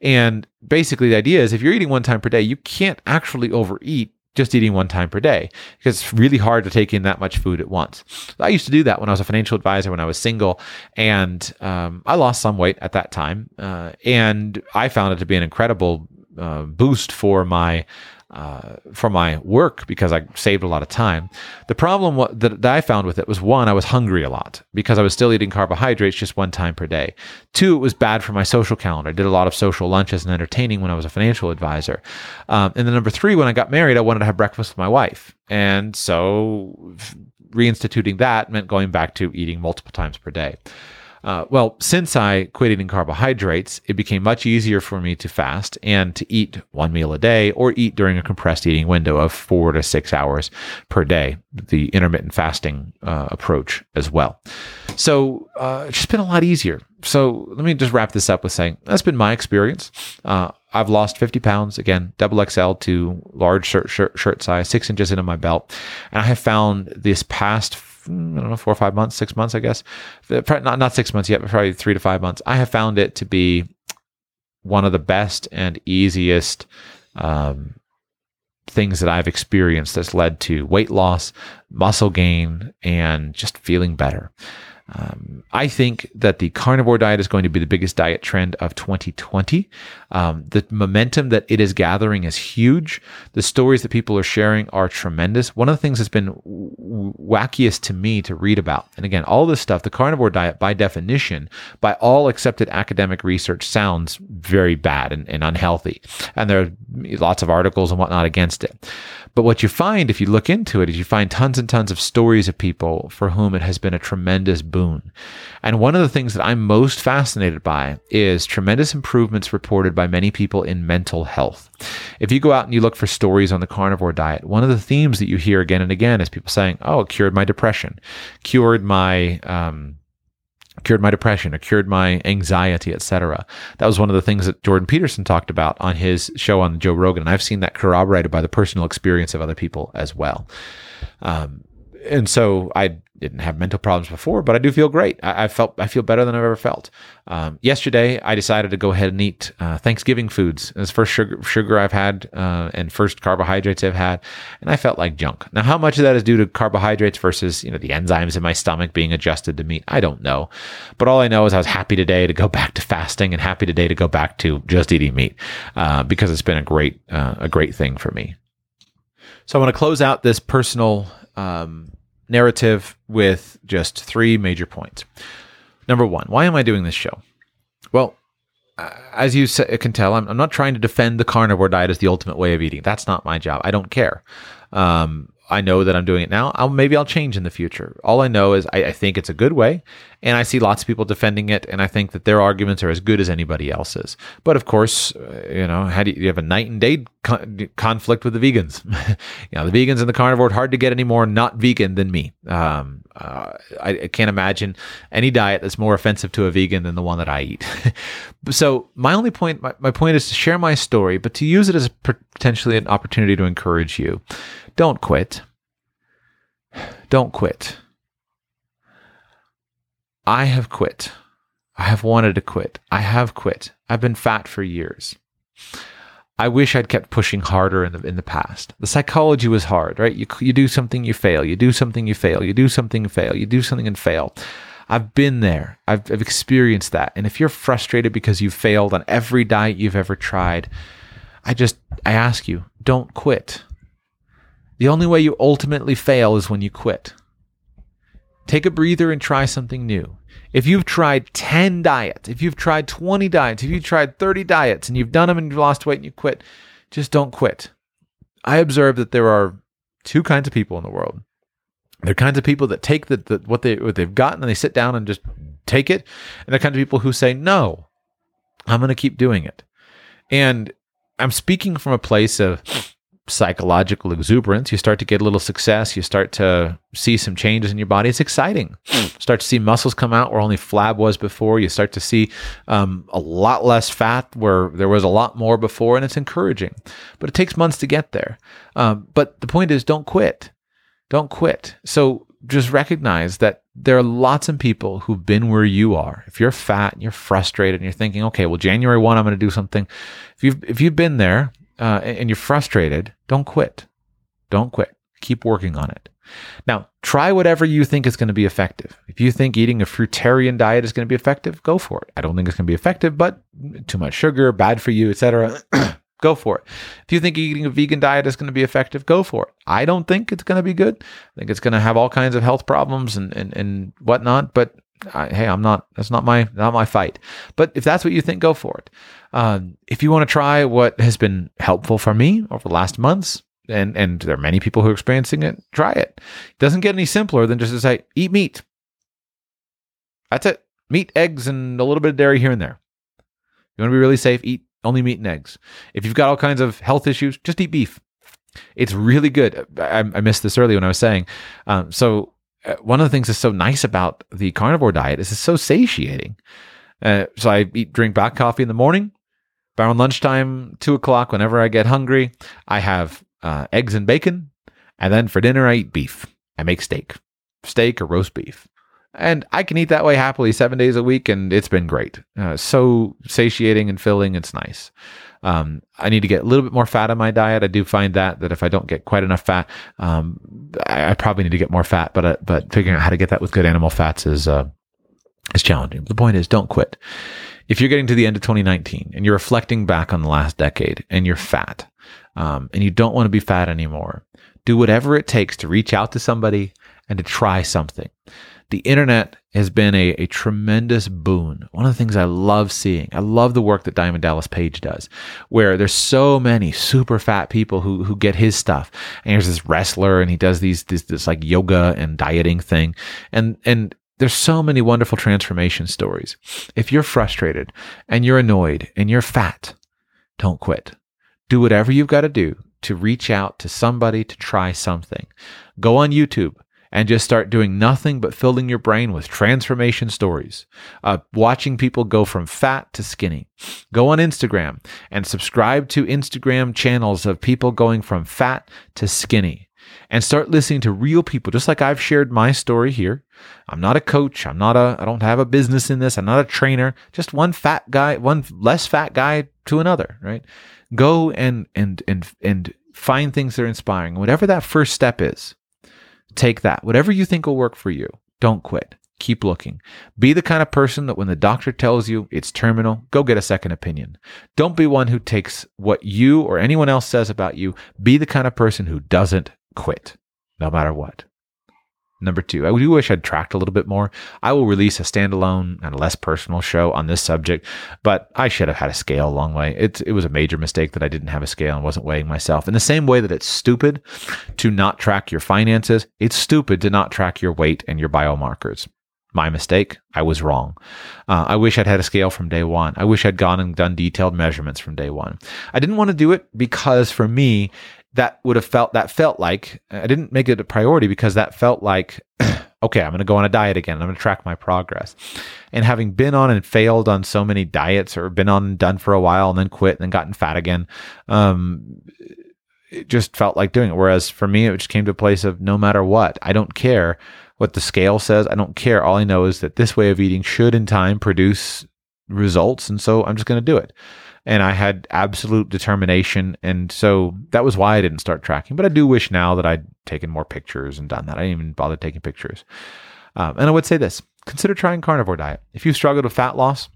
And basically the idea is if you're eating one time per day you can't actually overeat just eating one time per day because it's really hard to take in that much food at once. I used to do that when I was a financial advisor when I was single, and um, I lost some weight at that time, uh, and I found it to be an incredible uh, boost for my uh, for my work because I saved a lot of time. The problem wa- that, that I found with it was one, I was hungry a lot because I was still eating carbohydrates just one time per day. Two, it was bad for my social calendar. I did a lot of social lunches and entertaining when I was a financial advisor. Um, and then number three, when I got married, I wanted to have breakfast with my wife. And so reinstituting that meant going back to eating multiple times per day. Uh, well, since I quit eating carbohydrates, it became much easier for me to fast and to eat one meal a day or eat during a compressed eating window of four to six hours per day, the intermittent fasting uh, approach as well. So uh, it's just been a lot easier. So let me just wrap this up with saying that's been my experience. Uh, I've lost 50 pounds again, double XL to large shirt, shirt, shirt size, six inches into my belt. And I have found this past I don't know, four or five months, six months, I guess. Not not six months yet, but probably three to five months. I have found it to be one of the best and easiest um, things that I've experienced that's led to weight loss, muscle gain, and just feeling better. Um, I think that the carnivore diet is going to be the biggest diet trend of 2020. Um, the momentum that it is gathering is huge. The stories that people are sharing are tremendous. One of the things that's been wackiest to me to read about, and again, all this stuff, the carnivore diet, by definition, by all accepted academic research, sounds very bad and, and unhealthy. And there are lots of articles and whatnot against it. But what you find if you look into it is you find tons and tons of stories of people for whom it has been a tremendous boon. And one of the things that I'm most fascinated by is tremendous improvements reported by many people in mental health. If you go out and you look for stories on the carnivore diet, one of the themes that you hear again and again is people saying, "Oh, it cured my depression, cured my." Um, cured my depression or cured my anxiety etc that was one of the things that jordan peterson talked about on his show on joe rogan and i've seen that corroborated by the personal experience of other people as well um, and so I didn't have mental problems before, but I do feel great. I, I felt I feel better than I've ever felt. Um, yesterday, I decided to go ahead and eat uh, Thanksgiving foods. It's first sugar, sugar I've had uh, and first carbohydrates I've had, and I felt like junk. Now, how much of that is due to carbohydrates versus you know the enzymes in my stomach being adjusted to meat? I don't know, but all I know is I was happy today to go back to fasting and happy today to go back to just eating meat uh, because it's been a great uh, a great thing for me. So I want to close out this personal um, narrative with just three major points. Number one, why am I doing this show? Well, as you can tell, I'm, I'm, not trying to defend the carnivore diet as the ultimate way of eating. That's not my job. I don't care. Um, I know that I'm doing it now. I'll, maybe I'll change in the future. All I know is I, I think it's a good way, And I see lots of people defending it, and I think that their arguments are as good as anybody else's. But of course, uh, you know, how do you, you have a night and day con- conflict with the vegans? [LAUGHS] you know, the vegans and the carnivore, hard to get any more not vegan than me. Um, uh, I, I, can't imagine any diet that's more offensive to a vegan than the one that I eat. [LAUGHS] so my only point, my, my point is to share my story, but to use it as potentially an opportunity to encourage you. Don't quit. Don't quit. I have quit. I have wanted to quit. I have quit. I've been fat for years. I wish I'd kept pushing harder in the in the past. The psychology was hard, right? You you do something, you fail. You do something, you fail. You do something, fail. You do something and fail. I've been there. I've, I've experienced that. And if you're frustrated because you've failed on every diet you've ever tried, I just I ask you, don't quit. The only way you ultimately fail is when you quit. Take a breather and try something new. If you've tried 10 diets, if you've tried 20 diets, if you've tried 30 diets and you've done them and you've lost weight and you quit, just don't quit. I observe that there are two kinds of people in the world. There are kinds of people that take the, the what they what they've gotten and they sit down and just take it, and there are kinds of people who say, "No, I'm going to keep doing it." And I'm speaking from a place of psychological exuberance. You start to get a little success. You start to see some changes in your body. It's exciting. Start to see muscles come out where only flab was before. You start to see um, a lot less fat where there was a lot more before, and it's encouraging. But it takes months to get there. Um, but the point is, don't quit. Don't quit. So just recognize that there are lots of people who've been where you are. If you're fat and you're frustrated and you're thinking, okay, well, January 1, I'm going to do something. If you've, if you've been there, uh, and you're frustrated, don't quit. Don't quit. Keep working on it. Now, try whatever you think is going to be effective. If you think eating a fruitarian diet is going to be effective, go for it. I don't think it's going to be effective, but too much sugar, bad for you, etc. [CLEARS THROAT] go for it. If you think eating a vegan diet is going to be effective, go for it. I don't think it's going to be good. I think it's going to have all kinds of health problems and and, and whatnot. But I, hey, I'm not. That's not my not my fight. But if that's what you think, go for it. Um, if you want to try what has been helpful for me over the last months, and and there are many people who are experiencing it, try it. It doesn't get any simpler than just to say eat meat. That's it. Meat, eggs, and a little bit of dairy here and there. You want to be really safe? Eat only meat and eggs. If you've got all kinds of health issues, just eat beef. It's really good. I, I missed this earlier when I was saying. Um, so one of the things that's so nice about the carnivore diet is it's so satiating. Uh, so I eat drink black coffee in the morning. Around lunchtime, two o'clock, whenever I get hungry, I have uh, eggs and bacon, and then for dinner I eat beef. I make steak, steak or roast beef, and I can eat that way happily seven days a week, and it's been great. Uh, so satiating and filling. It's nice. Um, I need to get a little bit more fat in my diet. I do find that that if I don't get quite enough fat, um, I, I, probably need to get more fat. But uh, but figuring out how to get that with good animal fats is uh, is challenging. The point is, don't quit. If you're getting to the end of 2019 and you're reflecting back on the last decade and you're fat um, and you don't want to be fat anymore, do whatever it takes to reach out to somebody and to try something the internet has been a, a tremendous boon. One of the things I love seeing, I love the work that Diamond Dallas Page does, where there's so many super fat people who who get his stuff. And there's this wrestler, and he does these this, this like yoga and dieting thing, and and there's so many wonderful transformation stories. If you're frustrated and you're annoyed and you're fat, don't quit. Do whatever you've got to do to reach out to somebody to try something. Go on YouTube and just start doing nothing but filling your brain with transformation stories, uh, watching people go from fat to skinny. Go on Instagram and subscribe to Instagram channels of people going from fat to skinny and start listening to real people, just like I've shared my story here. I'm not a coach. I'm not a, I don't have a business in this. I'm not a trainer. Just one fat guy, one less fat guy to another, right? Go and, and, and, and find things that are inspiring. Whatever that first step is, Take that. Whatever you think will work for you, don't quit. Keep looking. Be the kind of person that when the doctor tells you it's terminal, go get a second opinion. Don't be one who takes what you or anyone else says about you. Be the kind of person who doesn't quit, no matter what. Number two, I do wish I'd tracked a little bit more. I will release a standalone and less personal show on this subject, but I should have had a scale a long way. It, it was a major mistake that I didn't have a scale and wasn't weighing myself. In the same way that it's stupid to not track your finances, it's stupid to not track your weight and your biomarkers. My mistake. I was wrong. Uh, I wish I'd had a scale from day one. I wish I'd gone and done detailed measurements from day one. I didn't want to do it because for me, that would have felt that felt like I didn't make it a priority because that felt like [CLEARS THROAT] okay, I'm going to go on a diet again. I'm going to track my progress. And having been on and failed on so many diets or been on and done for a while and then quit and then gotten fat again, um, it just felt like doing it. Whereas for me, it just came to a place of no matter what, I don't care what the scale says. I don't care. All I know is that this way of eating should in time produce results. And so I'm just going to do it. And I had absolute determination. And so that was why I didn't start tracking. But I do wish now that I'd taken more pictures and done that. I didn't even bother taking pictures. Um, and I would say this consider trying carnivore diet. If you've struggled with fat loss,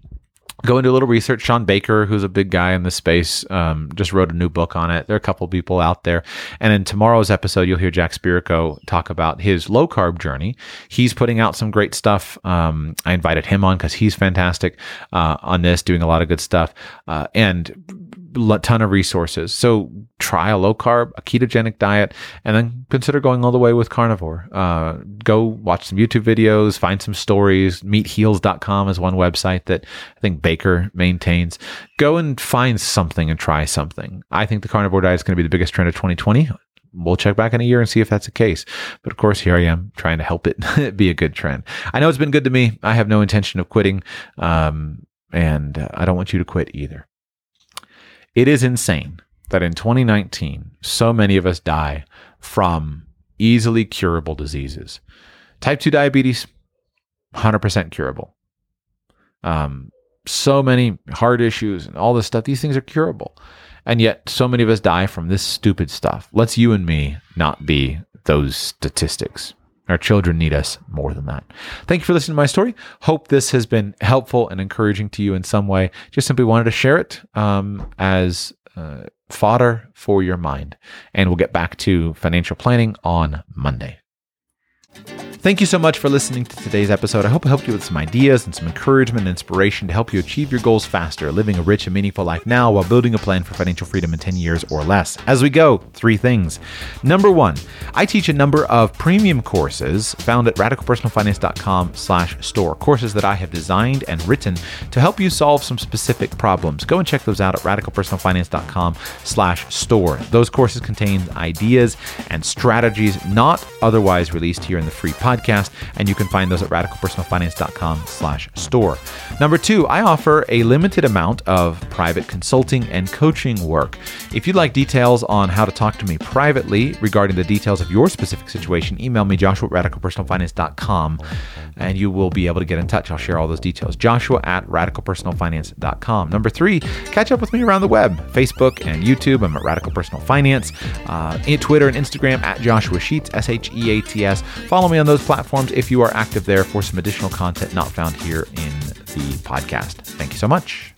go into a little research. Shawn Baker, who's a big guy in this space, um, just wrote a new book on it. There are a couple people out there. And in tomorrow's episode, you'll hear Jack Spirko talk about his low carb journey. He's putting out some great stuff. Um, I invited him on because he's fantastic uh, on this, doing a lot of good stuff. Uh, and ton of resources. So try a low carb, a ketogenic diet, and then consider going all the way with carnivore. Uh, go watch some YouTube videos, find some stories. Meatheals.com is one website that I think Baker maintains. Go and find something and try something. I think the carnivore diet is going to be the biggest trend of 2020 we'll check back in a year and see if that's the case. But of course, here I am trying to help it [LAUGHS] be a good trend. I know it's been good to me. I have no intention of quitting. Um, and I don't want you to quit either. It is insane that in 2019, so many of us die from easily curable diseases. Type 2 diabetes, 100% curable. Um, so many heart issues and all this stuff, these things are curable. And yet, so many of us die from this stupid stuff. Let's you and me not be those statistics. Our children need us more than that. Thank you for listening to my story. Hope this has been helpful and encouraging to you in some way. Just simply wanted to share it um, as uh, fodder for your mind. And we'll get back to financial planning on Monday. Thank you so much for listening to today's episode. I hope it helped you with some ideas and some encouragement and inspiration to help you achieve your goals faster, living a rich and meaningful life now while building a plan for financial freedom in 10 years or less. As we go, three things. Number one, I teach a number of premium courses found at radicalpersonalfinance.com slash store, courses that I have designed and written to help you solve some specific problems. Go and check those out at radicalpersonalfinance.com slash store. Those courses contain ideas and strategies not otherwise released here in the free podcast podcast, and you can find those at radicalpersonalfinance.com slash store. Number two, I offer a limited amount of private consulting and coaching work. If you'd like details on how to talk to me privately regarding the details of your specific situation, email me, joshua at radicalpersonalfinance.com, and you will be able to get in touch. I'll share all those details. Joshua at radicalpersonalfinance.com. Number three, catch up with me around the web, Facebook and YouTube. I'm at Radical Personal Finance, uh, Twitter and Instagram at Joshua Sheets, S H E A T S. Follow me on those platforms if you are active there for some additional content not found here in the podcast. Thank you so much.